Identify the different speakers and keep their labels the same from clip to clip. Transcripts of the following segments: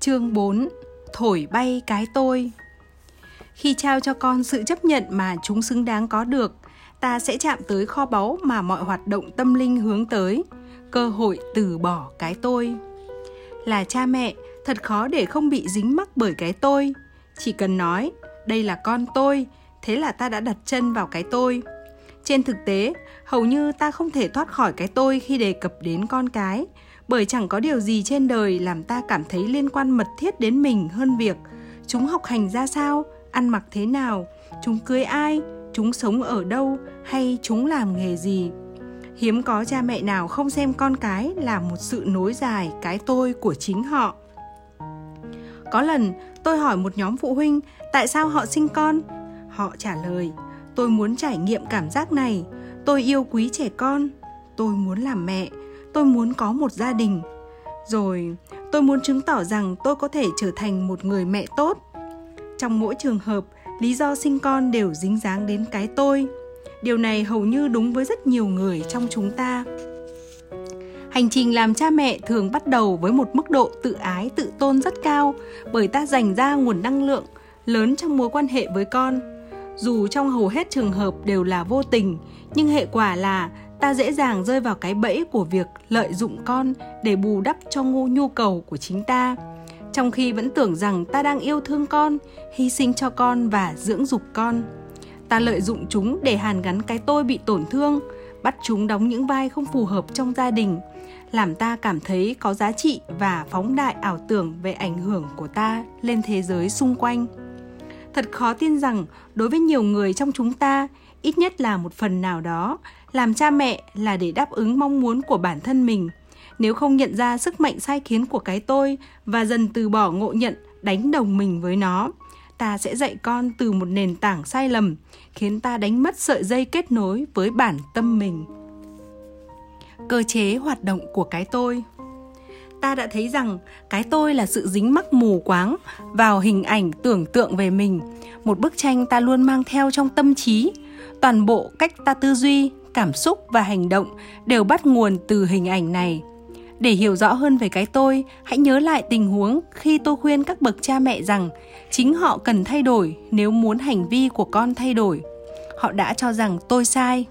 Speaker 1: Chương 4 Thổi bay cái tôi Khi trao cho con sự chấp nhận mà chúng xứng đáng có được, ta sẽ chạm tới kho báu mà mọi hoạt động tâm linh hướng tới, cơ hội từ bỏ cái tôi. Là cha mẹ, thật khó để không bị dính mắc bởi cái tôi. Chỉ cần nói, đây là con tôi, thế là ta đã đặt chân vào cái tôi. Trên thực tế, hầu như ta không thể thoát khỏi cái tôi khi đề cập đến con cái, bởi chẳng có điều gì trên đời làm ta cảm thấy liên quan mật thiết đến mình hơn việc chúng học hành ra sao, ăn mặc thế nào, chúng cưới ai, chúng sống ở đâu hay chúng làm nghề gì. Hiếm có cha mẹ nào không xem con cái là một sự nối dài cái tôi của chính họ. Có lần tôi hỏi một nhóm phụ huynh tại sao họ sinh con. Họ trả lời, tôi muốn trải nghiệm cảm giác này, tôi yêu quý trẻ con, tôi muốn làm mẹ, tôi muốn có một gia đình. Rồi, tôi muốn chứng tỏ rằng tôi có thể trở thành một người mẹ tốt. Trong mỗi trường hợp, lý do sinh con đều dính dáng đến cái tôi. Điều này hầu như đúng với rất nhiều người trong chúng ta. Hành trình làm cha mẹ thường bắt đầu với một mức độ tự ái, tự tôn rất cao bởi ta dành ra nguồn năng lượng lớn trong mối quan hệ với con. Dù trong hầu hết trường hợp đều là vô tình, nhưng hệ quả là ta dễ dàng rơi vào cái bẫy của việc lợi dụng con để bù đắp cho ngu, nhu cầu của chính ta. Trong khi vẫn tưởng rằng ta đang yêu thương con, hy sinh cho con và dưỡng dục con. Ta lợi dụng chúng để hàn gắn cái tôi bị tổn thương, bắt chúng đóng những vai không phù hợp trong gia đình, làm ta cảm thấy có giá trị và phóng đại ảo tưởng về ảnh hưởng của ta lên thế giới xung quanh. Thật khó tin rằng đối với nhiều người trong chúng ta, ít nhất là một phần nào đó làm cha mẹ là để đáp ứng mong muốn của bản thân mình. Nếu không nhận ra sức mạnh sai khiến của cái tôi và dần từ bỏ ngộ nhận, đánh đồng mình với nó, ta sẽ dạy con từ một nền tảng sai lầm, khiến ta đánh mất sợi dây kết nối với bản tâm mình. Cơ chế hoạt động của cái tôi. Ta đã thấy rằng cái tôi là sự dính mắc mù quáng vào hình ảnh tưởng tượng về mình, một bức tranh ta luôn mang theo trong tâm trí. Toàn bộ cách ta tư duy cảm xúc và hành động đều bắt nguồn từ hình ảnh này. Để hiểu rõ hơn về cái tôi, hãy nhớ lại tình huống khi tôi khuyên các bậc cha mẹ rằng chính họ cần thay đổi nếu muốn hành vi của con thay đổi. Họ đã cho rằng tôi sai.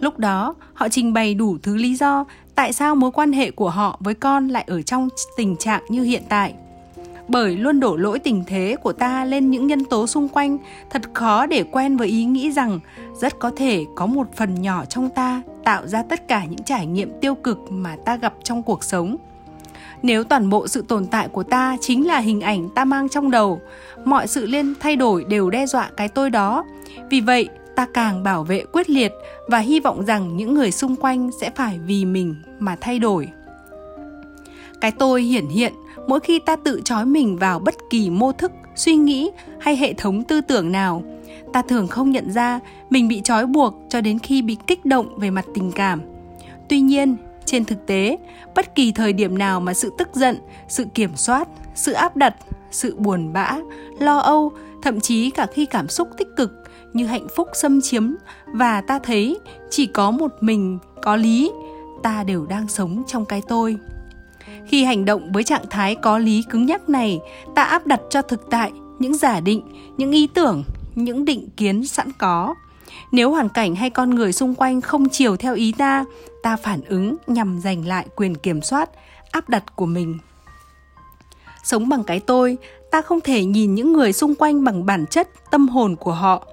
Speaker 1: Lúc đó, họ trình bày đủ thứ lý do tại sao mối quan hệ của họ với con lại ở trong tình trạng như hiện tại. Bởi luôn đổ lỗi tình thế của ta lên những nhân tố xung quanh, thật khó để quen với ý nghĩ rằng rất có thể có một phần nhỏ trong ta tạo ra tất cả những trải nghiệm tiêu cực mà ta gặp trong cuộc sống. Nếu toàn bộ sự tồn tại của ta chính là hình ảnh ta mang trong đầu, mọi sự liên thay đổi đều đe dọa cái tôi đó. Vì vậy, ta càng bảo vệ quyết liệt và hy vọng rằng những người xung quanh sẽ phải vì mình mà thay đổi. Cái tôi hiển hiện mỗi khi ta tự trói mình vào bất kỳ mô thức, suy nghĩ hay hệ thống tư tưởng nào ta thường không nhận ra mình bị trói buộc cho đến khi bị kích động về mặt tình cảm. Tuy nhiên, trên thực tế, bất kỳ thời điểm nào mà sự tức giận, sự kiểm soát, sự áp đặt, sự buồn bã, lo âu, thậm chí cả khi cảm xúc tích cực như hạnh phúc xâm chiếm và ta thấy chỉ có một mình, có lý, ta đều đang sống trong cái tôi. Khi hành động với trạng thái có lý cứng nhắc này, ta áp đặt cho thực tại những giả định, những ý tưởng những định kiến sẵn có. Nếu hoàn cảnh hay con người xung quanh không chiều theo ý ta ta phản ứng nhằm giành lại quyền kiểm soát, áp đặt của mình. Sống bằng cái tôi, ta không thể nhìn những người xung quanh bằng bản chất, tâm hồn của họ.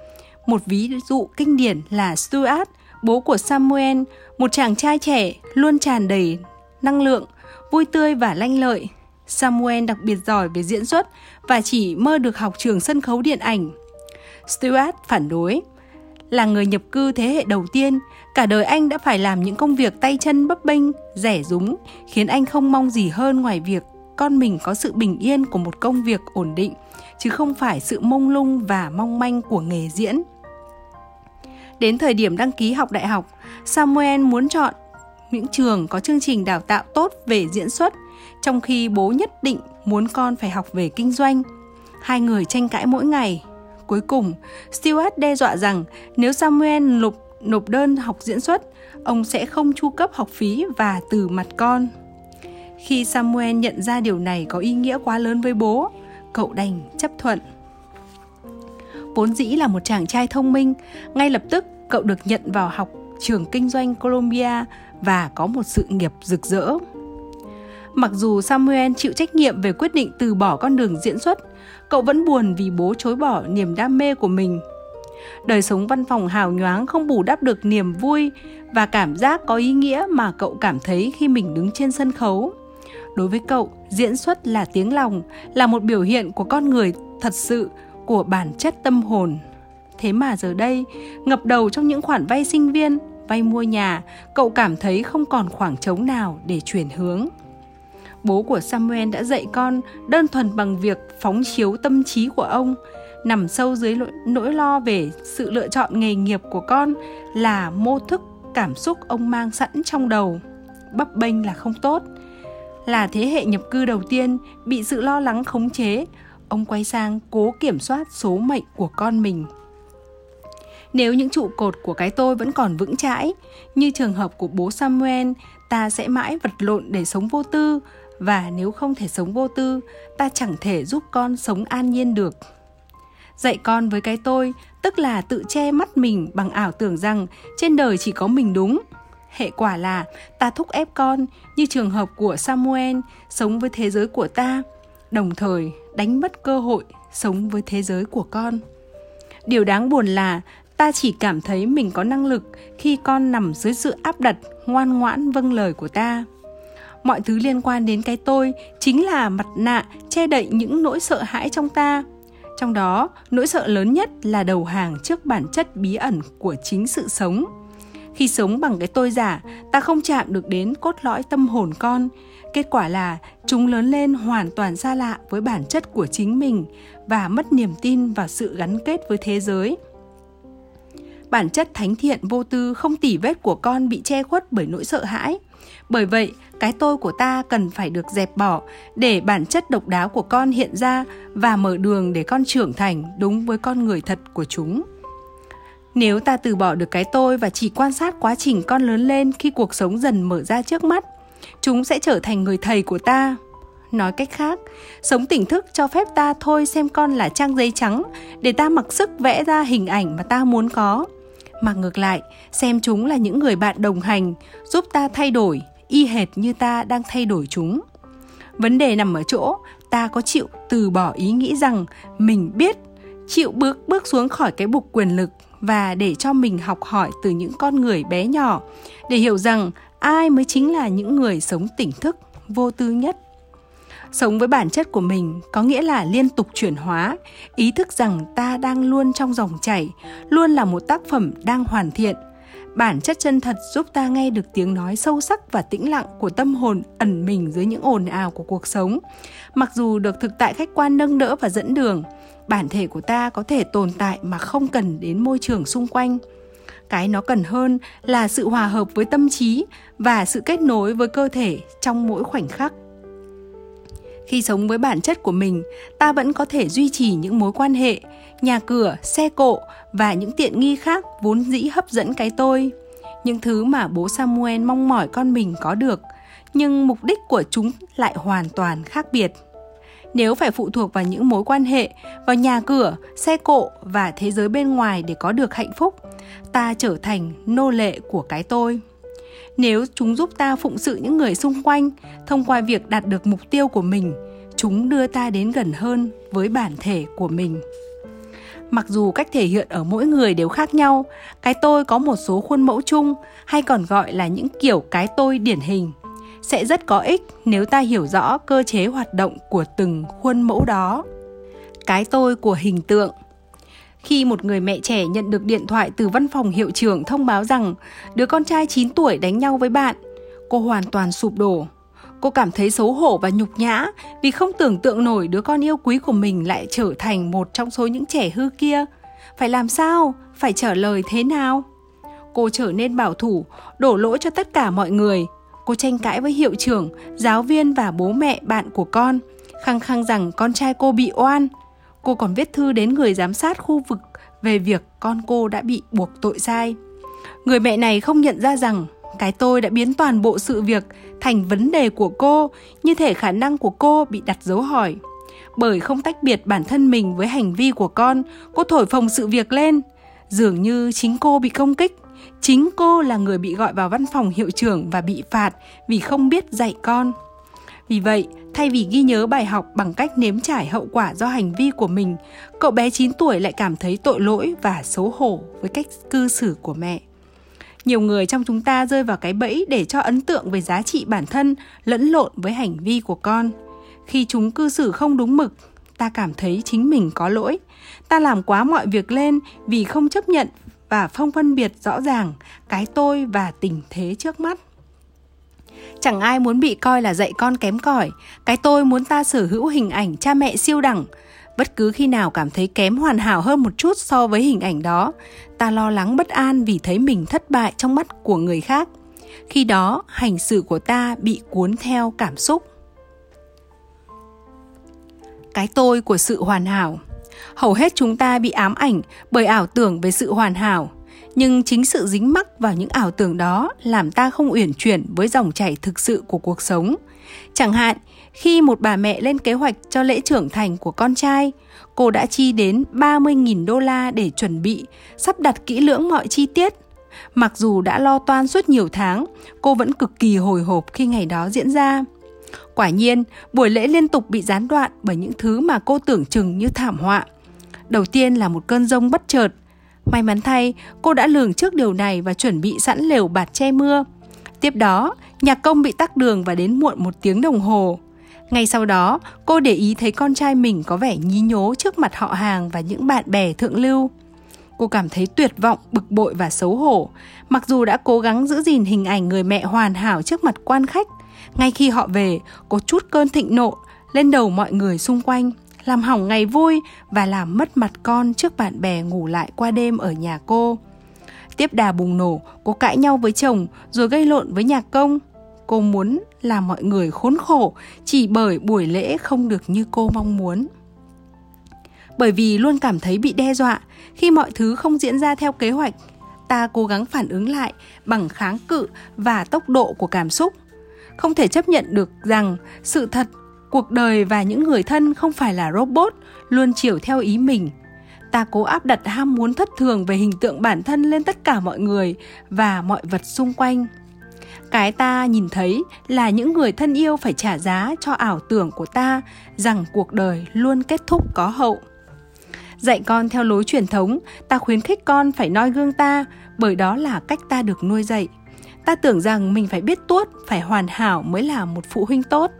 Speaker 1: Một ví dụ kinh điển là stuart, bố của samuel, một chàng trai trẻ luôn tràn đầy năng lượng, vui tươi và lanh lợi. Samuel đặc biệt giỏi về diễn xuất và chỉ mơ được học trường sân khấu điện ảnh. Stewart phản đối. Là người nhập cư thế hệ đầu tiên, cả đời anh đã phải làm những công việc tay chân bấp bênh, rẻ rúng, khiến anh không mong gì hơn ngoài việc con mình có sự bình yên của một công việc ổn định, chứ không phải sự mông lung và mong manh của nghề diễn. Đến thời điểm đăng ký học đại học, Samuel muốn chọn những trường có chương trình đào tạo tốt về diễn xuất, trong khi bố nhất định muốn con phải học về kinh doanh. Hai người tranh cãi mỗi ngày, Cuối cùng, Stewart đe dọa rằng nếu Samuel nộp, nộp đơn học diễn xuất, ông sẽ không chu cấp học phí và từ mặt con. Khi Samuel nhận ra điều này có ý nghĩa quá lớn với bố, cậu đành chấp thuận. Vốn dĩ là một chàng trai thông minh, ngay lập tức cậu được nhận vào học trường kinh doanh Columbia và có một sự nghiệp rực rỡ. Mặc dù Samuel chịu trách nhiệm về quyết định từ bỏ con đường diễn xuất, cậu vẫn buồn vì bố chối bỏ niềm đam mê của mình. Đời sống văn phòng hào nhoáng không bù đắp được niềm vui và cảm giác có ý nghĩa mà cậu cảm thấy khi mình đứng trên sân khấu. Đối với cậu, diễn xuất là tiếng lòng, là một biểu hiện của con người thật sự, của bản chất tâm hồn. Thế mà giờ đây, ngập đầu trong những khoản vay sinh viên, vay mua nhà, cậu cảm thấy không còn khoảng trống nào để chuyển hướng. Bố của Samuel đã dạy con đơn thuần bằng việc phóng chiếu tâm trí của ông, nằm sâu dưới nỗi lo về sự lựa chọn nghề nghiệp của con là mô thức cảm xúc ông mang sẵn trong đầu. Bấp bênh là không tốt. Là thế hệ nhập cư đầu tiên bị sự lo lắng khống chế, ông quay sang cố kiểm soát số mệnh của con mình. Nếu những trụ cột của cái tôi vẫn còn vững chãi, như trường hợp của bố Samuel, ta sẽ mãi vật lộn để sống vô tư, và nếu không thể sống vô tư, ta chẳng thể giúp con sống an nhiên được. Dạy con với cái tôi, tức là tự che mắt mình bằng ảo tưởng rằng trên đời chỉ có mình đúng. Hệ quả là ta thúc ép con, như trường hợp của Samuel, sống với thế giới của ta, đồng thời đánh mất cơ hội sống với thế giới của con. Điều đáng buồn là ta chỉ cảm thấy mình có năng lực khi con nằm dưới sự áp đặt ngoan ngoãn vâng lời của ta mọi thứ liên quan đến cái tôi chính là mặt nạ che đậy những nỗi sợ hãi trong ta. Trong đó, nỗi sợ lớn nhất là đầu hàng trước bản chất bí ẩn của chính sự sống. Khi sống bằng cái tôi giả, ta không chạm được đến cốt lõi tâm hồn con. Kết quả là chúng lớn lên hoàn toàn xa lạ với bản chất của chính mình và mất niềm tin vào sự gắn kết với thế giới. Bản chất thánh thiện vô tư không tỉ vết của con bị che khuất bởi nỗi sợ hãi bởi vậy, cái tôi của ta cần phải được dẹp bỏ để bản chất độc đáo của con hiện ra và mở đường để con trưởng thành đúng với con người thật của chúng. Nếu ta từ bỏ được cái tôi và chỉ quan sát quá trình con lớn lên khi cuộc sống dần mở ra trước mắt, chúng sẽ trở thành người thầy của ta. Nói cách khác, sống tỉnh thức cho phép ta thôi xem con là trang giấy trắng để ta mặc sức vẽ ra hình ảnh mà ta muốn có. Mà ngược lại, xem chúng là những người bạn đồng hành, giúp ta thay đổi y hệt như ta đang thay đổi chúng. Vấn đề nằm ở chỗ, ta có chịu từ bỏ ý nghĩ rằng mình biết, chịu bước bước xuống khỏi cái bục quyền lực và để cho mình học hỏi từ những con người bé nhỏ, để hiểu rằng ai mới chính là những người sống tỉnh thức, vô tư nhất. Sống với bản chất của mình có nghĩa là liên tục chuyển hóa, ý thức rằng ta đang luôn trong dòng chảy, luôn là một tác phẩm đang hoàn thiện bản chất chân thật giúp ta nghe được tiếng nói sâu sắc và tĩnh lặng của tâm hồn ẩn mình dưới những ồn ào của cuộc sống. Mặc dù được thực tại khách quan nâng đỡ và dẫn đường, bản thể của ta có thể tồn tại mà không cần đến môi trường xung quanh. Cái nó cần hơn là sự hòa hợp với tâm trí và sự kết nối với cơ thể trong mỗi khoảnh khắc. Khi sống với bản chất của mình, ta vẫn có thể duy trì những mối quan hệ nhà cửa, xe cộ và những tiện nghi khác vốn dĩ hấp dẫn cái tôi. Những thứ mà bố samuel mong mỏi con mình có được, nhưng mục đích của chúng lại hoàn toàn khác biệt. Nếu phải phụ thuộc vào những mối quan hệ, vào nhà cửa, xe cộ và thế giới bên ngoài để có được hạnh phúc, ta trở thành nô lệ của cái tôi. Nếu chúng giúp ta phụng sự những người xung quanh thông qua việc đạt được mục tiêu của mình, chúng đưa ta đến gần hơn với bản thể của mình mặc dù cách thể hiện ở mỗi người đều khác nhau cái tôi có một số khuôn mẫu chung hay còn gọi là những kiểu cái tôi điển hình sẽ rất có ích nếu ta hiểu rõ cơ chế hoạt động của từng khuôn mẫu đó cái tôi của hình tượng khi một người mẹ trẻ nhận được điện thoại từ văn phòng hiệu trưởng thông báo rằng đứa con trai 9 tuổi đánh nhau với bạn, cô hoàn toàn sụp đổ. Cô cảm thấy xấu hổ và nhục nhã vì không tưởng tượng nổi đứa con yêu quý của mình lại trở thành một trong số những trẻ hư kia. Phải làm sao? Phải trả lời thế nào? Cô trở nên bảo thủ, đổ lỗi cho tất cả mọi người. Cô tranh cãi với hiệu trưởng, giáo viên và bố mẹ bạn của con, khăng khăng rằng con trai cô bị oan, Cô còn viết thư đến người giám sát khu vực về việc con cô đã bị buộc tội sai. Người mẹ này không nhận ra rằng cái tôi đã biến toàn bộ sự việc thành vấn đề của cô, như thể khả năng của cô bị đặt dấu hỏi. Bởi không tách biệt bản thân mình với hành vi của con, cô thổi phồng sự việc lên. Dường như chính cô bị công kích, chính cô là người bị gọi vào văn phòng hiệu trưởng và bị phạt vì không biết dạy con. Vì vậy, thay vì ghi nhớ bài học bằng cách nếm trải hậu quả do hành vi của mình, cậu bé 9 tuổi lại cảm thấy tội lỗi và xấu hổ với cách cư xử của mẹ. Nhiều người trong chúng ta rơi vào cái bẫy để cho ấn tượng về giá trị bản thân lẫn lộn với hành vi của con. Khi chúng cư xử không đúng mực, ta cảm thấy chính mình có lỗi. Ta làm quá mọi việc lên vì không chấp nhận và không phân biệt rõ ràng cái tôi và tình thế trước mắt. Chẳng ai muốn bị coi là dạy con kém cỏi, cái tôi muốn ta sở hữu hình ảnh cha mẹ siêu đẳng. Bất cứ khi nào cảm thấy kém hoàn hảo hơn một chút so với hình ảnh đó, ta lo lắng bất an vì thấy mình thất bại trong mắt của người khác. Khi đó, hành xử của ta bị cuốn theo cảm xúc. Cái tôi của sự hoàn hảo hầu hết chúng ta bị ám ảnh bởi ảo tưởng về sự hoàn hảo nhưng chính sự dính mắc vào những ảo tưởng đó làm ta không uyển chuyển với dòng chảy thực sự của cuộc sống. Chẳng hạn, khi một bà mẹ lên kế hoạch cho lễ trưởng thành của con trai, cô đã chi đến 30.000 đô la để chuẩn bị, sắp đặt kỹ lưỡng mọi chi tiết. Mặc dù đã lo toan suốt nhiều tháng, cô vẫn cực kỳ hồi hộp khi ngày đó diễn ra. Quả nhiên, buổi lễ liên tục bị gián đoạn bởi những thứ mà cô tưởng chừng như thảm họa. Đầu tiên là một cơn rông bất chợt, May mắn thay, cô đã lường trước điều này và chuẩn bị sẵn lều bạt che mưa. Tiếp đó, nhạc công bị tắc đường và đến muộn một tiếng đồng hồ. Ngay sau đó, cô để ý thấy con trai mình có vẻ nhí nhố trước mặt họ hàng và những bạn bè thượng lưu. Cô cảm thấy tuyệt vọng, bực bội và xấu hổ. Mặc dù đã cố gắng giữ gìn hình ảnh người mẹ hoàn hảo trước mặt quan khách, ngay khi họ về, cô chút cơn thịnh nộ lên đầu mọi người xung quanh làm hỏng ngày vui và làm mất mặt con trước bạn bè ngủ lại qua đêm ở nhà cô. Tiếp đà bùng nổ, cô cãi nhau với chồng rồi gây lộn với nhạc công. Cô muốn làm mọi người khốn khổ chỉ bởi buổi lễ không được như cô mong muốn. Bởi vì luôn cảm thấy bị đe dọa khi mọi thứ không diễn ra theo kế hoạch, ta cố gắng phản ứng lại bằng kháng cự và tốc độ của cảm xúc. Không thể chấp nhận được rằng sự thật cuộc đời và những người thân không phải là robot luôn chiều theo ý mình ta cố áp đặt ham muốn thất thường về hình tượng bản thân lên tất cả mọi người và mọi vật xung quanh cái ta nhìn thấy là những người thân yêu phải trả giá cho ảo tưởng của ta, rằng cuộc đời luôn kết thúc có hậu. Dạy con theo lối truyền thống, ta khuyến khích con phải noi gương ta, bởi đó là cách ta được nuôi dạy. Ta tưởng rằng mình phải biết tuốt, phải hoàn hảo mới là một phụ huynh tốt.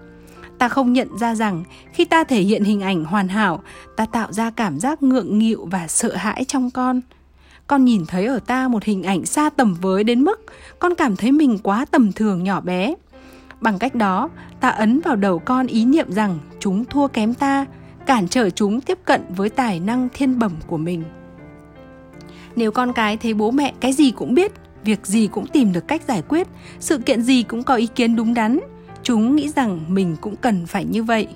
Speaker 1: Ta không nhận ra rằng khi ta thể hiện hình ảnh hoàn hảo, ta tạo ra cảm giác ngượng nghịu và sợ hãi trong con con nhìn thấy ở ta một hình ảnh xa tầm với đến mức con cảm thấy mình quá tầm thường nhỏ bé. Bằng cách đó, ta ấn vào đầu con ý niệm rằng chúng thua kém ta, cản trở chúng tiếp cận với tài năng thiên bẩm của mình. Nếu con cái thấy bố mẹ cái gì cũng biết, việc gì cũng tìm được cách giải quyết, sự kiện gì cũng có ý kiến đúng đắn, chúng nghĩ rằng mình cũng cần phải như vậy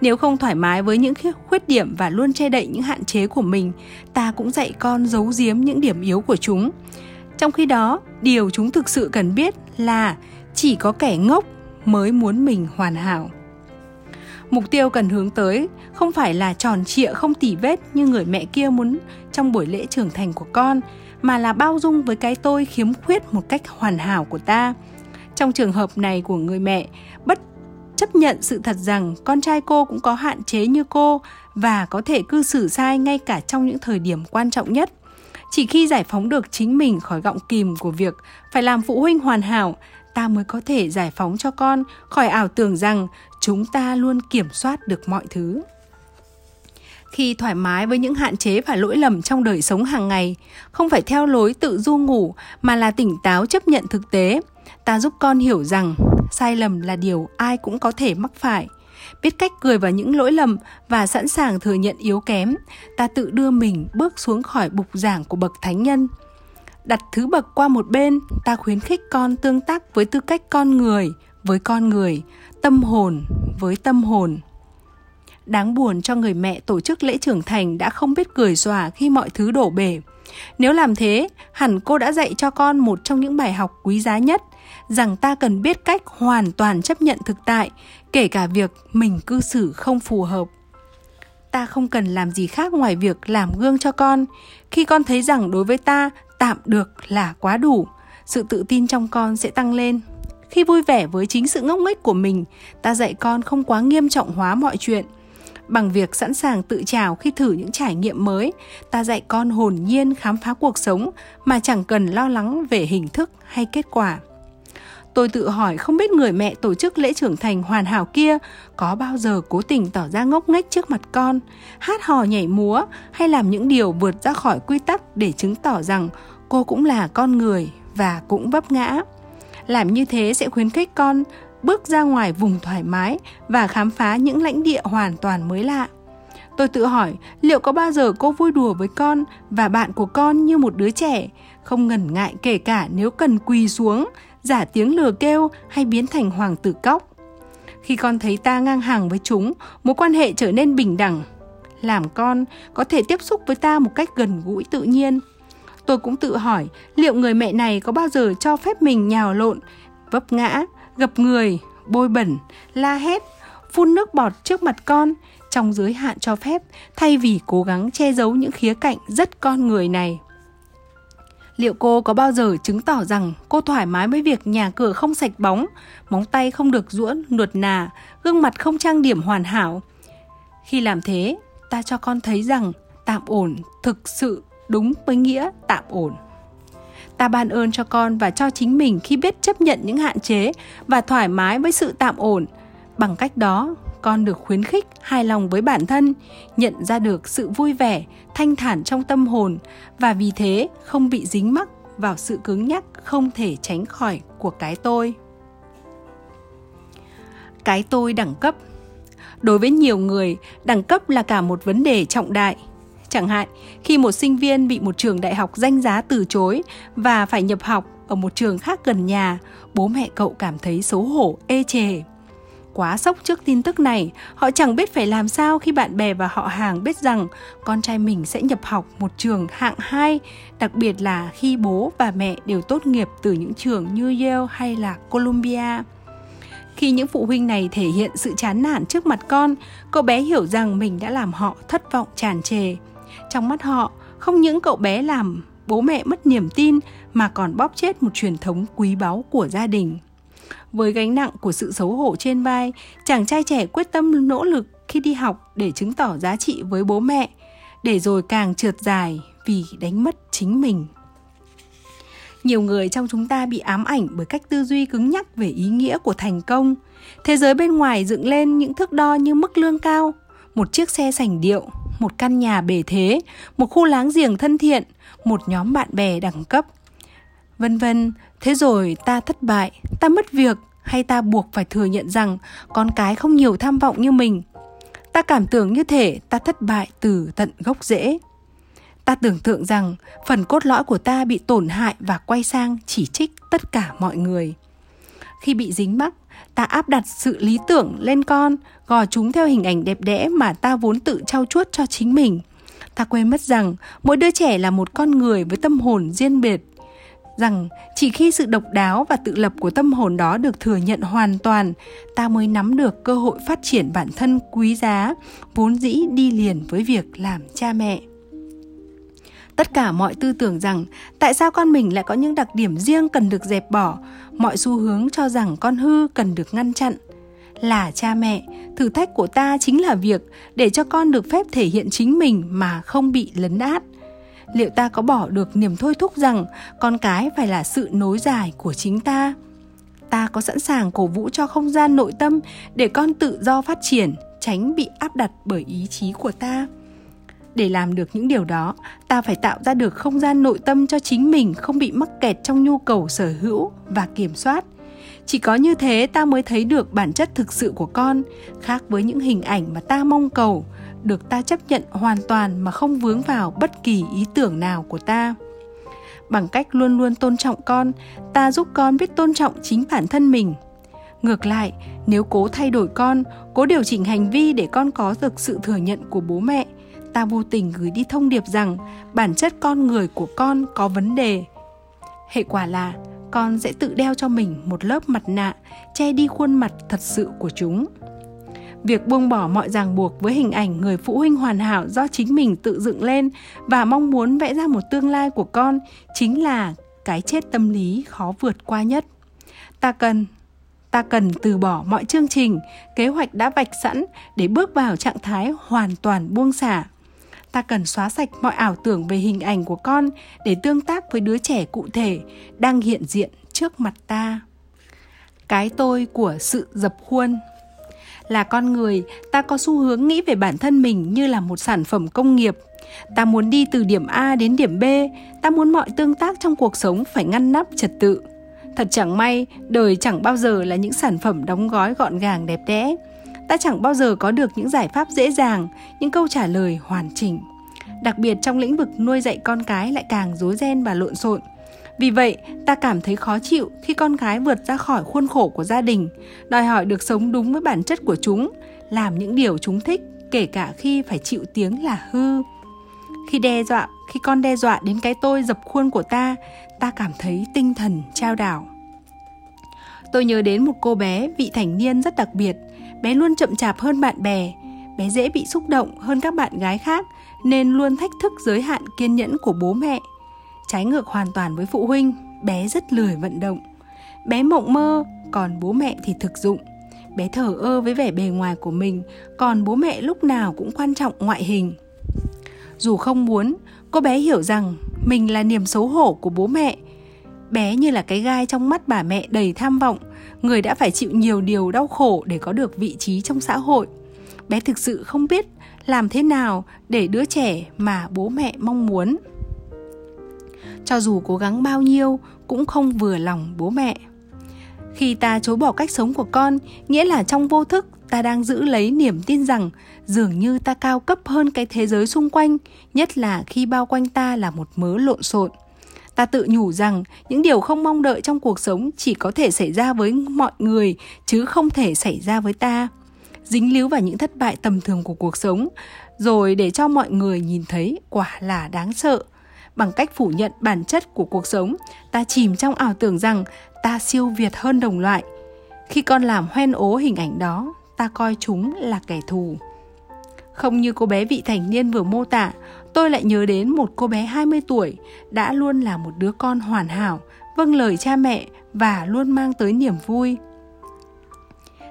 Speaker 1: nếu không thoải mái với những khuyết điểm và luôn che đậy những hạn chế của mình ta cũng dạy con giấu giếm những điểm yếu của chúng. Trong khi đó điều chúng thực sự cần biết là chỉ có kẻ ngốc mới muốn mình hoàn hảo. Mục tiêu cần hướng tới không phải là tròn trịa không tỉ vết như người mẹ kia muốn trong buổi lễ trưởng thành của con mà là bao dung với cái tôi khiếm khuyết một cách hoàn hảo của ta. Trong trường hợp này của người mẹ, bất chấp nhận sự thật rằng con trai cô cũng có hạn chế như cô và có thể cư xử sai ngay cả trong những thời điểm quan trọng nhất. Chỉ khi giải phóng được chính mình khỏi gọng kìm của việc phải làm phụ huynh hoàn hảo, ta mới có thể giải phóng cho con khỏi ảo tưởng rằng chúng ta luôn kiểm soát được mọi thứ khi thoải mái với những hạn chế và lỗi lầm trong đời sống hàng ngày không phải theo lối tự du ngủ mà là tỉnh táo chấp nhận thực tế ta giúp con hiểu rằng sai lầm là điều ai cũng có thể mắc phải. Biết cách cười vào những lỗi lầm và sẵn sàng thừa nhận yếu kém ta tự đưa mình bước xuống khỏi bục giảng của bậc thánh nhân. Đặt thứ bậc qua một bên ta khuyến khích con tương tác với tư cách con người với con người tâm hồn với tâm hồn. Đáng buồn cho người mẹ tổ chức lễ trưởng thành đã không biết cười xòa khi mọi thứ đổ bể. Nếu làm thế, hẳn cô đã dạy cho con một trong những bài học quý giá nhất, rằng ta cần biết cách hoàn toàn chấp nhận thực tại, kể cả việc mình cư xử không phù hợp. Ta không cần làm gì khác ngoài việc làm gương cho con. Khi con thấy rằng đối với ta, tạm được là quá đủ, sự tự tin trong con sẽ tăng lên. Khi vui vẻ với chính sự ngốc nghếch của mình, ta dạy con không quá nghiêm trọng hóa mọi chuyện – Bằng việc sẵn sàng tự trào khi thử những trải nghiệm mới, ta dạy con hồn nhiên khám phá cuộc sống mà chẳng cần lo lắng về hình thức hay kết quả. Tôi tự hỏi không biết người mẹ tổ chức lễ trưởng thành hoàn hảo kia có bao giờ cố tình tỏ ra ngốc nghếch trước mặt con, hát hò nhảy múa hay làm những điều vượt ra khỏi quy tắc để chứng tỏ rằng cô cũng là con người và cũng vấp ngã. Làm như thế sẽ khuyến khích con bước ra ngoài vùng thoải mái và khám phá những lãnh địa hoàn toàn mới lạ. Tôi tự hỏi liệu có bao giờ cô vui đùa với con và bạn của con như một đứa trẻ, không ngần ngại kể cả nếu cần quỳ xuống, giả tiếng lừa kêu hay biến thành hoàng tử cóc. Khi con thấy ta ngang hàng với chúng, mối quan hệ trở nên bình đẳng. Làm con có thể tiếp xúc với ta một cách gần gũi tự nhiên. Tôi cũng tự hỏi liệu người mẹ này có bao giờ cho phép mình nhào lộn, vấp ngã gặp người, bôi bẩn, la hét, phun nước bọt trước mặt con trong giới hạn cho phép thay vì cố gắng che giấu những khía cạnh rất con người này. Liệu cô có bao giờ chứng tỏ rằng cô thoải mái với việc nhà cửa không sạch bóng, móng tay không được rũa nuột nà, gương mặt không trang điểm hoàn hảo? Khi làm thế, ta cho con thấy rằng tạm ổn thực sự đúng với nghĩa tạm ổn ta ban ơn cho con và cho chính mình khi biết chấp nhận những hạn chế và thoải mái với sự tạm ổn bằng cách đó con được khuyến khích hài lòng với bản thân nhận ra được sự vui vẻ thanh thản trong tâm hồn và vì thế không bị dính mắc vào sự cứng nhắc không thể tránh khỏi của cái tôi. Cái tôi đẳng cấp. Đối với nhiều người đẳng cấp là cả một vấn đề trọng đại. Chẳng hạn, khi một sinh viên bị một trường đại học danh giá từ chối và phải nhập học ở một trường khác gần nhà, bố mẹ cậu cảm thấy xấu hổ, ê chề. Quá sốc trước tin tức này, họ chẳng biết phải làm sao khi bạn bè và họ hàng biết rằng con trai mình sẽ nhập học một trường hạng 2, đặc biệt là khi bố và mẹ đều tốt nghiệp từ những trường như Yale hay là Columbia. Khi những phụ huynh này thể hiện sự chán nản trước mặt con, cậu bé hiểu rằng mình đã làm họ thất vọng tràn trề. Trong mắt họ, không những cậu bé làm bố mẹ mất niềm tin mà còn bóp chết một truyền thống quý báu của gia đình. Với gánh nặng của sự xấu hổ trên vai, chàng trai trẻ quyết tâm nỗ lực khi đi học để chứng tỏ giá trị với bố mẹ, để rồi càng trượt dài vì đánh mất chính mình. Nhiều người trong chúng ta bị ám ảnh bởi cách tư duy cứng nhắc về ý nghĩa của thành công. Thế giới bên ngoài dựng lên những thước đo như mức lương cao, một chiếc xe sành điệu, một căn nhà bề thế, một khu láng giềng thân thiện, một nhóm bạn bè đẳng cấp. Vân vân, thế rồi ta thất bại, ta mất việc hay ta buộc phải thừa nhận rằng con cái không nhiều tham vọng như mình. Ta cảm tưởng như thể ta thất bại từ tận gốc rễ. Ta tưởng tượng rằng phần cốt lõi của ta bị tổn hại và quay sang chỉ trích tất cả mọi người. Khi bị dính mắc, ta áp đặt sự lý tưởng lên con gò chúng theo hình ảnh đẹp đẽ mà ta vốn tự trao chuốt cho chính mình ta quên mất rằng mỗi đứa trẻ là một con người với tâm hồn riêng biệt rằng chỉ khi sự độc đáo và tự lập của tâm hồn đó được thừa nhận hoàn toàn, ta mới nắm được cơ hội phát triển bản thân quý giá, vốn dĩ đi liền với việc làm cha mẹ. Tất cả mọi tư tưởng rằng tại sao con mình lại có những đặc điểm riêng cần được dẹp bỏ, mọi xu hướng cho rằng con hư cần được ngăn chặn. Là cha mẹ, thử thách của ta chính là việc để cho con được phép thể hiện chính mình mà không bị lấn át liệu ta có bỏ được niềm thôi thúc rằng con cái phải là sự nối dài của chính ta? Ta có sẵn sàng cổ vũ cho không gian nội tâm để con tự do phát triển, tránh bị áp đặt bởi ý chí của ta? Để làm được những điều đó, ta phải tạo ra được không gian nội tâm cho chính mình không bị mắc kẹt trong nhu cầu sở hữu và kiểm soát. Chỉ có như thế ta mới thấy được bản chất thực sự của con, khác với những hình ảnh mà ta mong cầu được ta chấp nhận hoàn toàn mà không vướng vào bất kỳ ý tưởng nào của ta bằng cách luôn luôn tôn trọng con, ta giúp con biết tôn trọng chính bản thân mình ngược lại, nếu cố thay đổi con, cố điều chỉnh hành vi để con có được sự thừa nhận của bố mẹ, ta vô tình gửi đi thông điệp rằng bản chất con người của con có vấn đề. Hệ quả là, con sẽ tự đeo cho mình một lớp mặt nạ, che đi khuôn mặt thật sự của chúng. Việc buông bỏ mọi ràng buộc với hình ảnh người phụ huynh hoàn hảo do chính mình tự dựng lên và mong muốn vẽ ra một tương lai của con chính là cái chết tâm lý khó vượt qua nhất. Ta cần ta cần từ bỏ mọi chương trình, kế hoạch đã vạch sẵn để bước vào trạng thái hoàn toàn buông xả. Ta cần xóa sạch mọi ảo tưởng về hình ảnh của con để tương tác với đứa trẻ cụ thể đang hiện diện trước mặt ta. Cái tôi của sự dập khuôn là con người, ta có xu hướng nghĩ về bản thân mình như là một sản phẩm công nghiệp. Ta muốn đi từ điểm A đến điểm B, ta muốn mọi tương tác trong cuộc sống phải ngăn nắp trật tự Thật chẳng may, đời chẳng bao giờ là những sản phẩm đóng gói gọn gàng đẹp đẽ. Ta chẳng bao giờ có được những giải pháp dễ dàng, những câu trả lời hoàn chỉnh. Đặc biệt trong lĩnh vực nuôi dạy con cái lại càng rối ren và lộn xộn. Vì vậy, ta cảm thấy khó chịu khi con gái vượt ra khỏi khuôn khổ của gia đình, đòi hỏi được sống đúng với bản chất của chúng, làm những điều chúng thích, kể cả khi phải chịu tiếng là hư. Khi đe dọa, khi con đe dọa đến cái tôi dập khuôn của ta, ta cảm thấy tinh thần trao đảo. Tôi nhớ đến một cô bé vị thành niên rất đặc biệt, bé luôn chậm chạp hơn bạn bè, bé dễ bị xúc động hơn các bạn gái khác nên luôn thách thức giới hạn kiên nhẫn của bố mẹ. Trái ngược hoàn toàn với phụ huynh, bé rất lười vận động. Bé mộng mơ, còn bố mẹ thì thực dụng. Bé thở ơ với vẻ bề ngoài của mình, còn bố mẹ lúc nào cũng quan trọng ngoại hình. Dù không muốn, cô bé hiểu rằng mình là niềm xấu hổ của bố mẹ. Bé như là cái gai trong mắt bà mẹ đầy tham vọng, người đã phải chịu nhiều điều đau khổ để có được vị trí trong xã hội. Bé thực sự không biết làm thế nào để đứa trẻ mà bố mẹ mong muốn. Cho dù cố gắng bao nhiêu cũng không vừa lòng bố mẹ. Khi ta chối bỏ cách sống của con, nghĩa là trong vô thức ta đang giữ lấy niềm tin rằng dường như ta cao cấp hơn cái thế giới xung quanh, nhất là khi bao quanh ta là một mớ lộn xộn. Ta tự nhủ rằng những điều không mong đợi trong cuộc sống chỉ có thể xảy ra với mọi người chứ không thể xảy ra với ta. Dính líu vào những thất bại tầm thường của cuộc sống, rồi để cho mọi người nhìn thấy quả là đáng sợ. Bằng cách phủ nhận bản chất của cuộc sống, ta chìm trong ảo tưởng rằng ta siêu việt hơn đồng loại. Khi con làm hoen ố hình ảnh đó, ta coi chúng là kẻ thù. Không như cô bé vị thành niên vừa mô tả, tôi lại nhớ đến một cô bé 20 tuổi đã luôn là một đứa con hoàn hảo, vâng lời cha mẹ và luôn mang tới niềm vui.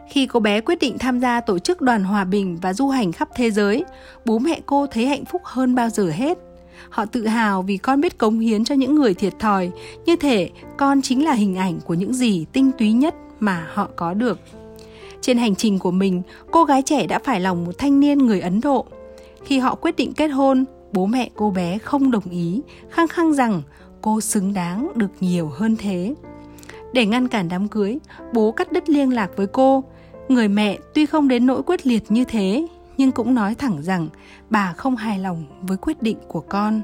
Speaker 1: Khi cô bé quyết định tham gia tổ chức đoàn hòa bình và du hành khắp thế giới, bố mẹ cô thấy hạnh phúc hơn bao giờ hết. Họ tự hào vì con biết cống hiến cho những người thiệt thòi, như thể con chính là hình ảnh của những gì tinh túy nhất mà họ có được. Trên hành trình của mình, cô gái trẻ đã phải lòng một thanh niên người Ấn Độ. Khi họ quyết định kết hôn, bố mẹ cô bé không đồng ý, khăng khăng rằng cô xứng đáng được nhiều hơn thế. Để ngăn cản đám cưới, bố cắt đứt liên lạc với cô. Người mẹ tuy không đến nỗi quyết liệt như thế, nhưng cũng nói thẳng rằng bà không hài lòng với quyết định của con.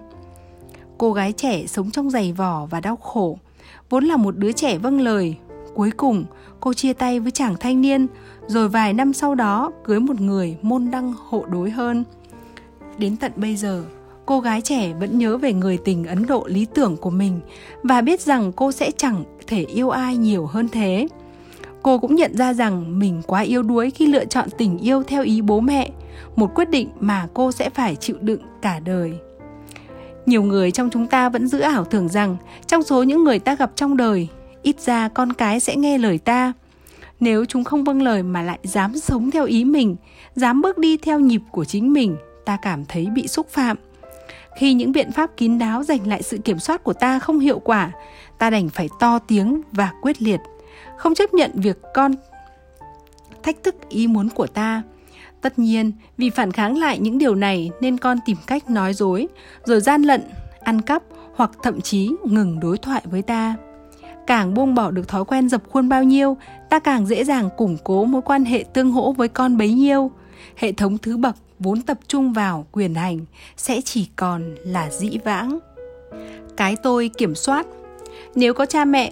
Speaker 1: Cô gái trẻ sống trong giày vò và đau khổ, vốn là một đứa trẻ vâng lời. Cuối cùng, cô chia tay với chàng thanh niên, rồi vài năm sau đó cưới một người môn đăng hộ đối hơn. Đến tận bây giờ, cô gái trẻ vẫn nhớ về người tình Ấn Độ lý tưởng của mình và biết rằng cô sẽ chẳng thể yêu ai nhiều hơn thế. Cô cũng nhận ra rằng mình quá yếu đuối khi lựa chọn tình yêu theo ý bố mẹ, một quyết định mà cô sẽ phải chịu đựng cả đời. Nhiều người trong chúng ta vẫn giữ ảo tưởng rằng trong số những người ta gặp trong đời, ít ra con cái sẽ nghe lời ta. Nếu chúng không vâng lời mà lại dám sống theo ý mình, dám bước đi theo nhịp của chính mình, ta cảm thấy bị xúc phạm. Khi những biện pháp kín đáo giành lại sự kiểm soát của ta không hiệu quả, ta đành phải to tiếng và quyết liệt, không chấp nhận việc con thách thức ý muốn của ta. Tất nhiên, vì phản kháng lại những điều này nên con tìm cách nói dối, rồi gian lận, ăn cắp hoặc thậm chí ngừng đối thoại với ta. Càng buông bỏ được thói quen dập khuôn bao nhiêu, ta càng dễ dàng củng cố mối quan hệ tương hỗ với con bấy nhiêu. Hệ thống thứ bậc vốn tập trung vào quyền hành sẽ chỉ còn là dĩ vãng. Cái tôi kiểm soát. Nếu có cha mẹ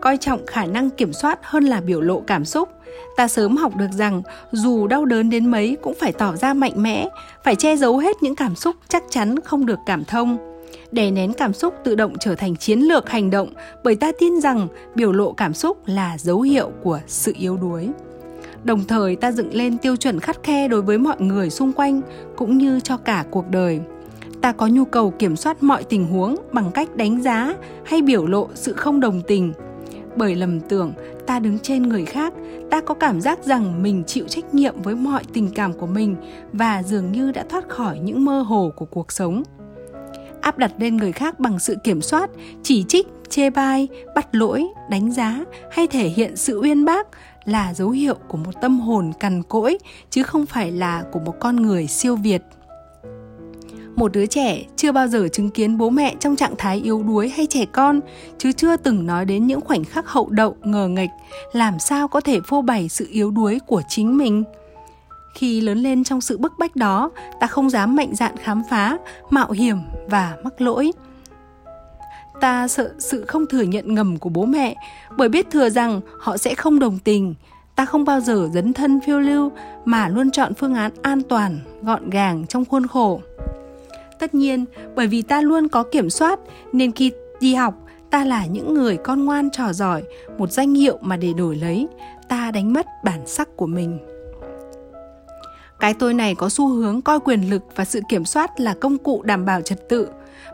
Speaker 1: coi trọng khả năng kiểm soát hơn là biểu lộ cảm xúc ta sớm học được rằng, dù đau đớn đến mấy cũng phải tỏ ra mạnh mẽ, phải che giấu hết những cảm xúc chắc chắn không được cảm thông. Đè nén cảm xúc tự động trở thành chiến lược hành động, bởi ta tin rằng biểu lộ cảm xúc là dấu hiệu của sự yếu đuối. Đồng thời, ta dựng lên tiêu chuẩn khắt khe đối với mọi người xung quanh, cũng như cho cả cuộc đời. Ta có nhu cầu kiểm soát mọi tình huống bằng cách đánh giá hay biểu lộ sự không đồng tình bởi lầm tưởng ta đứng trên người khác, ta có cảm giác rằng mình chịu trách nhiệm với mọi tình cảm của mình và dường như đã thoát khỏi những mơ hồ của cuộc sống. Áp đặt lên người khác bằng sự kiểm soát, chỉ trích, chê bai, bắt lỗi, đánh giá hay thể hiện sự uyên bác là dấu hiệu của một tâm hồn cằn cỗi chứ không phải là của một con người siêu việt một đứa trẻ chưa bao giờ chứng kiến bố mẹ trong trạng thái yếu đuối hay trẻ con, chứ chưa từng nói đến những khoảnh khắc hậu đậu, ngờ nghệch làm sao có thể phô bày sự yếu đuối của chính mình. Khi lớn lên trong sự bức bách đó, ta không dám mạnh dạn khám phá, mạo hiểm và mắc lỗi. Ta sợ sự không thừa nhận ngầm của bố mẹ, bởi biết thừa rằng họ sẽ không đồng tình. Ta không bao giờ dấn thân phiêu lưu, mà luôn chọn phương án an toàn, gọn gàng trong khuôn khổ tất nhiên, bởi vì ta luôn có kiểm soát, nên khi đi học, ta là những người con ngoan trò giỏi, một danh hiệu mà để đổi lấy, ta đánh mất bản sắc của mình. Cái tôi này có xu hướng coi quyền lực và sự kiểm soát là công cụ đảm bảo trật tự,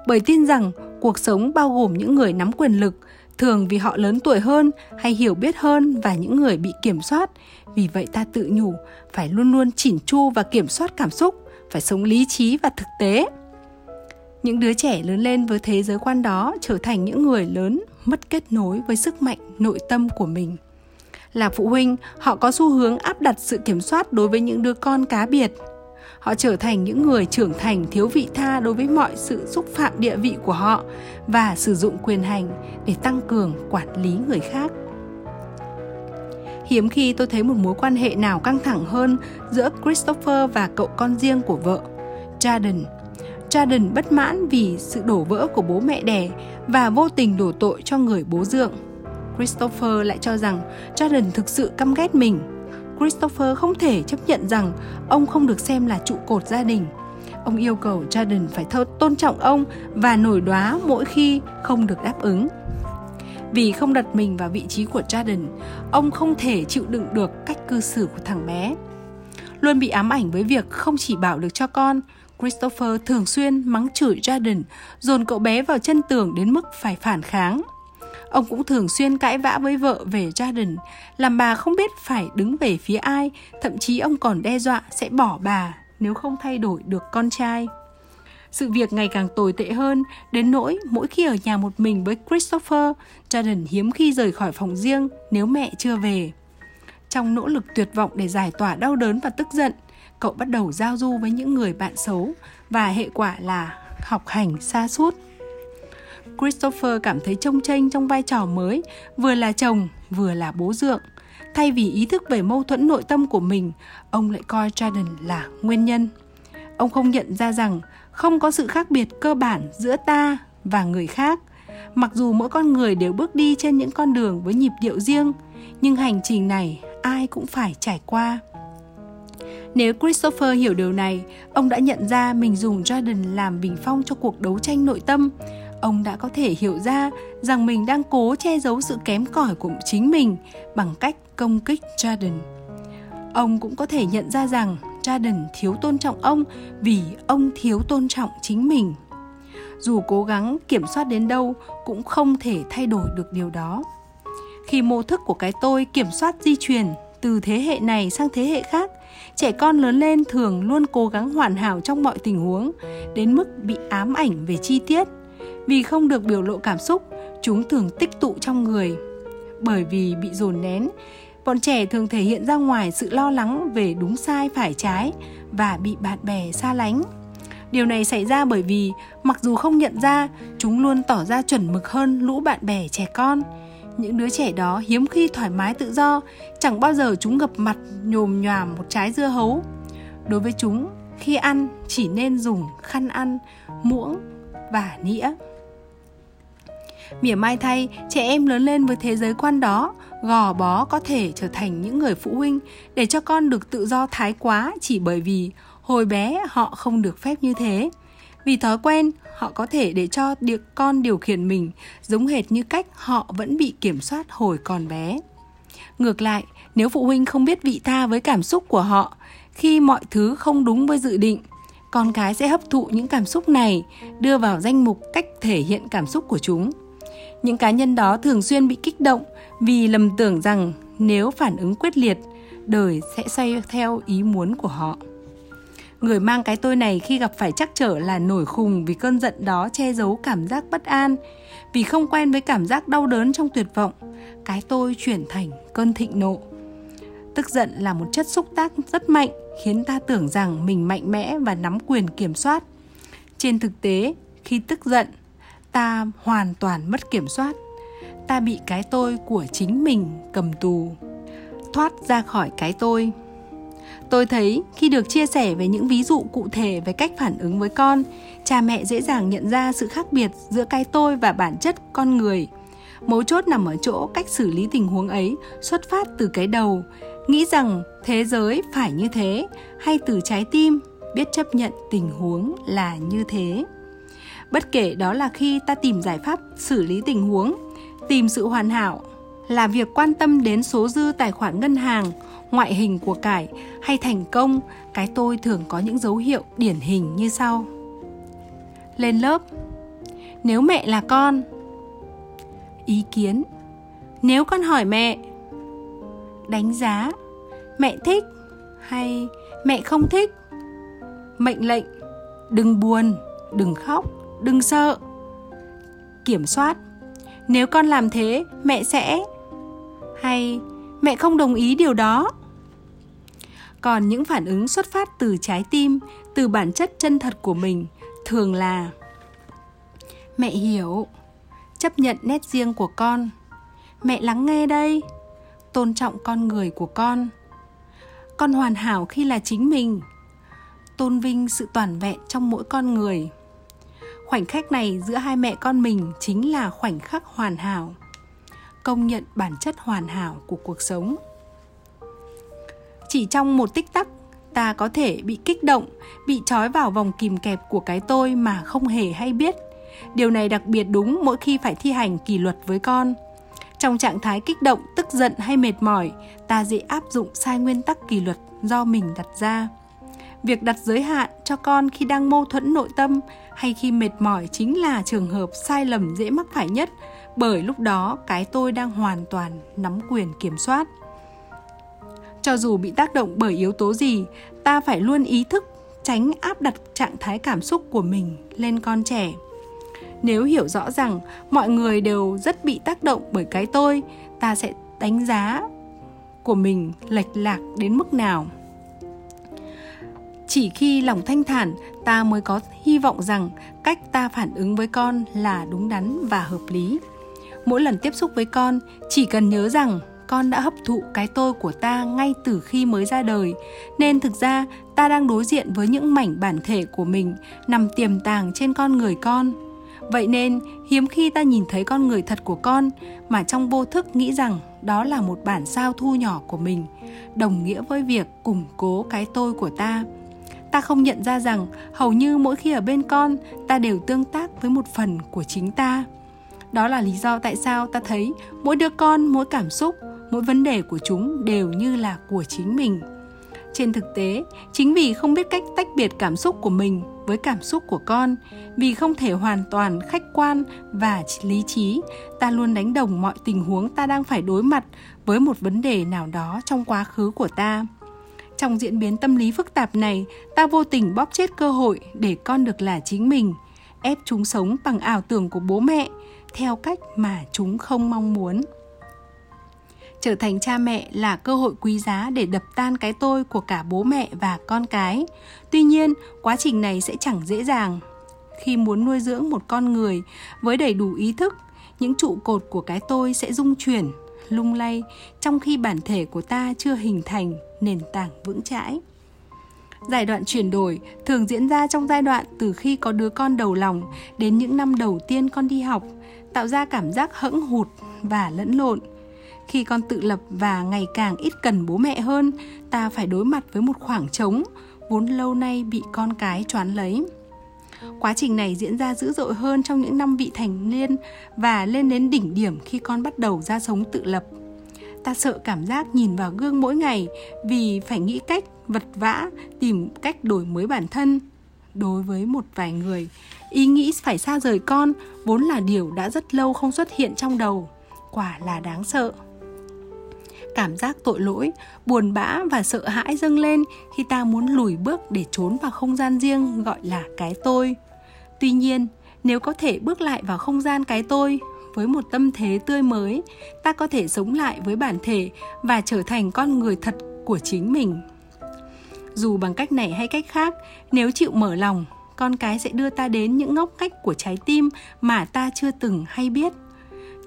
Speaker 1: bởi tin rằng cuộc sống bao gồm những người nắm quyền lực, thường vì họ lớn tuổi hơn hay hiểu biết hơn và những người bị kiểm soát. Vì vậy ta tự nhủ, phải luôn luôn chỉn chu và kiểm soát cảm xúc, phải sống lý trí và thực tế những đứa trẻ lớn lên với thế giới quan đó trở thành những người lớn mất kết nối với sức mạnh nội tâm của mình. Là phụ huynh họ có xu hướng áp đặt sự kiểm soát đối với những đứa con cá biệt. Họ trở thành những người trưởng thành thiếu vị tha đối với mọi sự xúc phạm địa vị của họ và sử dụng quyền hành để tăng cường quản lý người khác. Hiếm khi tôi thấy một mối quan hệ nào căng thẳng hơn giữa Christopher và cậu con riêng của vợ, Jordan. Jordan bất mãn vì sự đổ vỡ của bố mẹ đẻ và vô tình đổ tội cho người bố dượng. Christopher lại cho rằng Jordan thực sự căm ghét mình. Christopher không thể chấp nhận rằng ông không được xem là trụ cột gia đình. Ông yêu cầu Jordan phải thơ tôn trọng ông và nổi đoá mỗi khi không được đáp ứng. Vì không đặt mình vào vị trí của Jordan, ông không thể chịu đựng được cách cư xử của thằng bé. Luôn bị ám ảnh với việc không chỉ bảo được cho con, Christopher thường xuyên mắng chửi Jordan, dồn cậu bé vào chân tường đến mức phải phản kháng. Ông cũng thường xuyên cãi vã với vợ về Jordan, làm bà không biết phải đứng về phía ai, thậm chí ông còn đe dọa sẽ bỏ bà nếu không thay đổi được con trai. Sự việc ngày càng tồi tệ hơn, đến nỗi mỗi khi ở nhà một mình với Christopher, Jordan hiếm khi rời khỏi phòng riêng nếu mẹ chưa về. Trong nỗ lực tuyệt vọng để giải tỏa đau đớn và tức giận, cậu bắt đầu giao du với những người bạn xấu và hệ quả là học hành xa suốt. Christopher cảm thấy trông tranh trong vai trò mới, vừa là chồng, vừa là bố dượng. Thay vì ý thức về mâu thuẫn nội tâm của mình, ông lại coi Jordan là nguyên nhân. Ông không nhận ra rằng không có sự khác biệt cơ bản giữa ta và người khác. Mặc dù mỗi con người đều bước đi trên những con đường với nhịp điệu riêng, nhưng hành trình này ai cũng phải trải qua. Nếu Christopher hiểu điều này, ông đã nhận ra mình dùng Jordan làm bình phong cho cuộc đấu tranh nội tâm. Ông đã có thể hiểu ra rằng mình đang cố che giấu sự kém cỏi của chính mình bằng cách công kích Jordan. Ông cũng có thể nhận ra rằng Jordan thiếu tôn trọng ông vì ông thiếu tôn trọng chính mình. Dù cố gắng kiểm soát đến đâu cũng không thể thay đổi được điều đó. Khi mô thức của cái tôi kiểm soát di truyền từ thế hệ này sang thế hệ khác trẻ con lớn lên thường luôn cố gắng hoàn hảo trong mọi tình huống, đến mức bị ám ảnh về chi tiết. Vì không được biểu lộ cảm xúc, chúng thường tích tụ trong người. Bởi vì bị dồn nén, bọn trẻ thường thể hiện ra ngoài sự lo lắng về đúng sai phải trái và bị bạn bè xa lánh. Điều này xảy ra bởi vì mặc dù không nhận ra, chúng luôn tỏ ra chuẩn mực hơn lũ bạn bè trẻ con những đứa trẻ đó hiếm khi thoải mái tự do chẳng bao giờ chúng gặp mặt nhồm nhòm một trái dưa hấu đối với chúng khi ăn chỉ nên dùng khăn ăn muỗng và nĩa Mỉa mai thay, trẻ em lớn lên với thế giới quan đó, gò bó có thể trở thành những người phụ huynh để cho con được tự do thái quá chỉ bởi vì hồi bé họ không được phép như thế. Vì thói quen, họ có thể để cho được con điều khiển mình giống hệt như cách họ vẫn bị kiểm soát hồi còn bé. Ngược lại, nếu phụ huynh không biết vị tha với cảm xúc của họ khi mọi thứ không đúng với dự định, con cái sẽ hấp thụ những cảm xúc này, đưa vào danh mục cách thể hiện cảm xúc của chúng. Những cá nhân đó thường xuyên bị kích động vì lầm tưởng rằng nếu phản ứng quyết liệt, đời sẽ xoay theo ý muốn của họ. Người mang cái tôi này khi gặp phải trắc trở là nổi khùng vì cơn giận đó che giấu cảm giác bất an, vì không quen với cảm giác đau đớn trong tuyệt vọng, cái tôi chuyển thành cơn thịnh nộ. Tức giận là một chất xúc tác rất mạnh, khiến ta tưởng rằng mình mạnh mẽ và nắm quyền kiểm soát. Trên thực tế, khi tức giận, ta hoàn toàn mất kiểm soát. Ta bị cái tôi của chính mình cầm tù. Thoát ra khỏi cái tôi tôi thấy khi được chia sẻ về những ví dụ cụ thể về cách phản ứng với con, cha mẹ dễ dàng nhận ra sự khác biệt giữa cái tôi và bản chất con người. Mấu chốt nằm ở chỗ cách xử lý tình huống ấy xuất phát từ cái đầu. Nghĩ rằng thế giới phải như thế, hay từ trái tim biết chấp nhận tình huống là như thế. Bất kể đó là khi ta tìm giải pháp xử lý tình huống, tìm sự hoàn hảo, là việc quan tâm đến số dư tài khoản ngân hàng ngoại hình của cải hay thành công, cái tôi thường có những dấu hiệu điển hình như sau. Lên lớp, nếu mẹ là con. Ý kiến, nếu con hỏi mẹ. Đánh giá, mẹ thích hay mẹ không thích? Mệnh lệnh, đừng buồn, đừng khóc, đừng sợ. Kiểm soát, nếu con làm thế, mẹ sẽ hay mẹ không đồng ý điều đó. Còn những phản ứng xuất phát từ trái tim, từ bản chất chân thật của mình, thường là, mẹ hiểu, chấp nhận nét riêng của con. Mẹ lắng nghe đây, tôn trọng con người của con. Con hoàn hảo khi là chính mình. Tôn vinh sự toàn vẹn trong mỗi con người. Khoảnh khắc này giữa hai mẹ con mình chính là khoảnh khắc hoàn hảo công nhận bản chất hoàn hảo của cuộc sống. Chỉ trong một tích tắc, ta có thể bị kích động, bị trói vào vòng kìm kẹp của cái tôi mà không hề hay biết. Điều này đặc biệt đúng mỗi khi phải thi hành kỷ luật với con. Trong trạng thái kích động, tức giận hay mệt mỏi, ta dễ áp dụng sai nguyên tắc kỷ luật do mình đặt ra. Việc đặt giới hạn cho con khi đang mâu thuẫn nội tâm hay khi mệt mỏi chính là trường hợp sai lầm dễ mắc phải nhất bởi lúc đó, cái tôi đang hoàn toàn nắm quyền kiểm soát. Cho dù bị tác động bởi yếu tố gì, ta phải luôn ý thức tránh áp đặt trạng thái cảm xúc của mình lên con trẻ. Nếu hiểu rõ rằng mọi người đều rất bị tác động bởi cái tôi, ta sẽ đánh giá của mình lệch lạc đến mức nào. Chỉ khi lòng thanh thản, ta mới có hy vọng rằng cách ta phản ứng với con là đúng đắn và hợp lý mỗi lần tiếp xúc với con, chỉ cần nhớ rằng con đã hấp thụ cái tôi của ta ngay từ khi mới ra đời. Nên thực ra, ta đang đối diện với những mảnh bản thể của mình nằm tiềm tàng trên con người con. Vậy nên, hiếm khi ta nhìn thấy con người thật của con, mà trong vô thức nghĩ rằng đó là một bản sao thu nhỏ của mình, đồng nghĩa với việc củng cố cái tôi của ta. Ta không nhận ra rằng hầu như mỗi khi ở bên con, ta đều tương tác với một phần của chính ta đó là lý do tại sao ta thấy mỗi đứa con, mỗi cảm xúc, mỗi vấn đề của chúng đều như là của chính mình. Trên thực tế, chính vì không biết cách tách biệt cảm xúc của mình với cảm xúc của con, vì không thể hoàn toàn khách quan và lý trí, ta luôn đánh đồng mọi tình huống ta đang phải đối mặt với một vấn đề nào đó trong quá khứ của ta. Trong diễn biến tâm lý phức tạp này, ta vô tình bóp chết cơ hội để con được là chính mình, ép chúng sống bằng ảo tưởng của bố mẹ theo cách mà chúng không mong muốn. Trở thành cha mẹ là cơ hội quý giá để đập tan cái tôi của cả bố mẹ và con cái. Tuy nhiên quá trình này sẽ chẳng dễ dàng. Khi muốn nuôi dưỡng một con người với đầy đủ ý thức những trụ cột của cái tôi sẽ rung chuyển lung lay trong khi bản thể của ta chưa hình thành nền tảng vững chãi. Giai đoạn chuyển đổi thường diễn ra trong giai đoạn từ khi có đứa con đầu lòng đến những năm đầu tiên con đi học, tạo ra cảm giác hẫng hụt và lẫn lộn. Khi con tự lập và ngày càng ít cần bố mẹ hơn, ta phải đối mặt với một khoảng trống vốn lâu nay bị con cái choán lấy. Quá trình này diễn ra dữ dội hơn trong những năm vị thành niên và lên đến đỉnh điểm khi con bắt đầu ra sống tự lập. Ta sợ cảm giác nhìn vào gương mỗi ngày vì phải nghĩ cách vật vã tìm cách đổi mới bản thân. Đối với một vài người ý nghĩ phải xa rời con, vốn là điều đã rất lâu không xuất hiện trong đầu, quả là đáng sợ. Cảm giác tội lỗi, buồn bã và sợ hãi dâng lên khi ta muốn lùi bước để trốn vào không gian riêng gọi là cái tôi. Tuy nhiên, nếu có thể bước lại vào không gian cái tôi, với một tâm thế tươi mới, ta có thể sống lại với bản thể và trở thành con người thật của chính mình. Dù bằng cách này hay cách khác, nếu chịu mở lòng con cái sẽ đưa ta đến những ngóc ngách của trái tim mà ta chưa từng hay biết.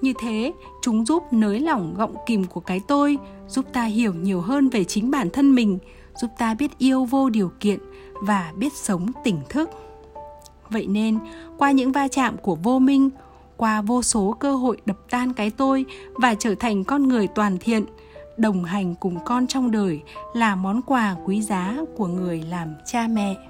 Speaker 1: Như thế, chúng giúp nới lỏng gọng kìm của cái tôi, giúp ta hiểu nhiều hơn về chính bản thân mình, giúp ta biết yêu vô điều kiện và biết sống tỉnh thức. Vậy nên, qua những va chạm của vô minh, qua vô số cơ hội đập tan cái tôi và trở thành con người toàn thiện, đồng hành cùng con trong đời là món quà quý giá của người làm cha mẹ.